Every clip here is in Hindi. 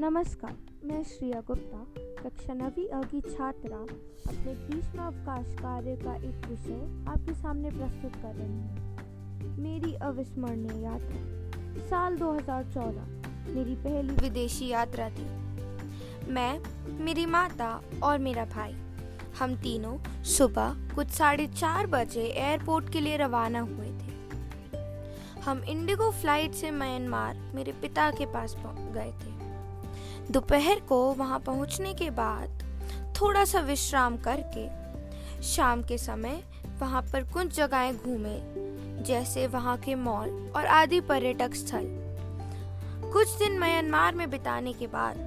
नमस्कार, मैं श्रिया गुप्ता, कक्षा नवी अ की छात्रा। अपने ग्रीष्म अवकाश कार्य का एक विषय आपके सामने प्रस्तुत कर रही हूँ। मेरी अविस्मरणीय यात्रा। साल 2014 मेरी पहली विदेशी यात्रा थी। मैं, मेरी माता और मेरा भाई, हम तीनों सुबह कुछ साढ़े चार बजे एयरपोर्ट के लिए रवाना हुए थे। हम इंडिगो फ़्लाइट से म्यांमार मेरे पिता के पास गए थे। दोपहर को वहाँ पहुँचने के बाद थोड़ा सा विश्राम करके शाम के समय वहाँ पर कुछ जगहें घूमे, जैसे वहाँ के मॉल और आदि पर्यटक स्थल। कुछ दिन म्यांमार में बिताने के बाद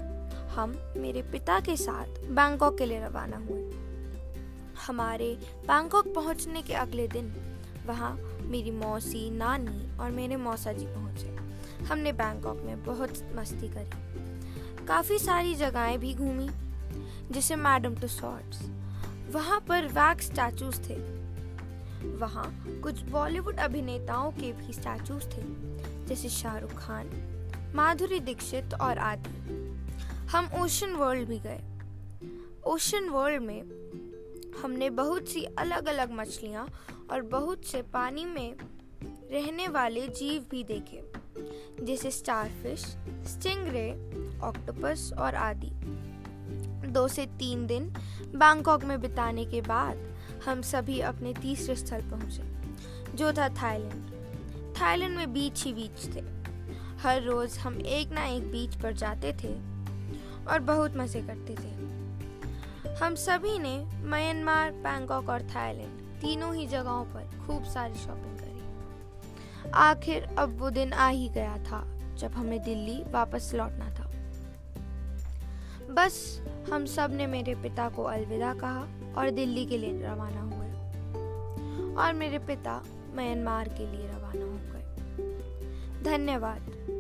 हम मेरे पिता के साथ बैंकॉक के लिए रवाना हुए। हमारे बैंकॉक पहुँचने के अगले दिन वहाँ मेरी मौसी, नानी और मेरे मौसा जी पहुँचे। हमने बैंकॉक में बहुत मस्ती करी। काफ़ी सारी जगहें भी घूमी, जैसे मैडम टू सॉर्ट्स। वहाँ पर वैक्स स्टैचूज थे। वहाँ कुछ बॉलीवुड अभिनेताओं के भी स्टैचूज थे, जैसे शाहरुख खान, माधुरी दीक्षित और आदि। हम ओशन वर्ल्ड भी गए। ओशन वर्ल्ड में हमने बहुत सी अलग अलग मछलियाँ और बहुत से पानी में रहने वाले जीव भी देखे। जैसे स्टारफिश, स्टिंगरे, ऑक्टोपस और आदि। दो से तीन दिन बैंकॉक में बिताने के बाद हम सभी अपने तीसरे स्थल पहुँचे, जो था थाईलैंड। थाईलैंड में बीच ही बीच थे। हर रोज हम एक ना एक बीच पर जाते थे और बहुत मज़े करते थे। हम सभी ने म्यांमार, बैंकॉक और थाईलैंड, तीनों ही जगहों पर खूब सारी शॉपिंग आखिर अब वो दिन आ ही गया था, जब हमें दिल्ली वापस लौटना था। बस, हम सबने मेरे पिता को अलविदा कहा और दिल्ली के लिए रवाना हुए और मेरे पिता म्यांमार के लिए रवाना हो गए। धन्यवाद।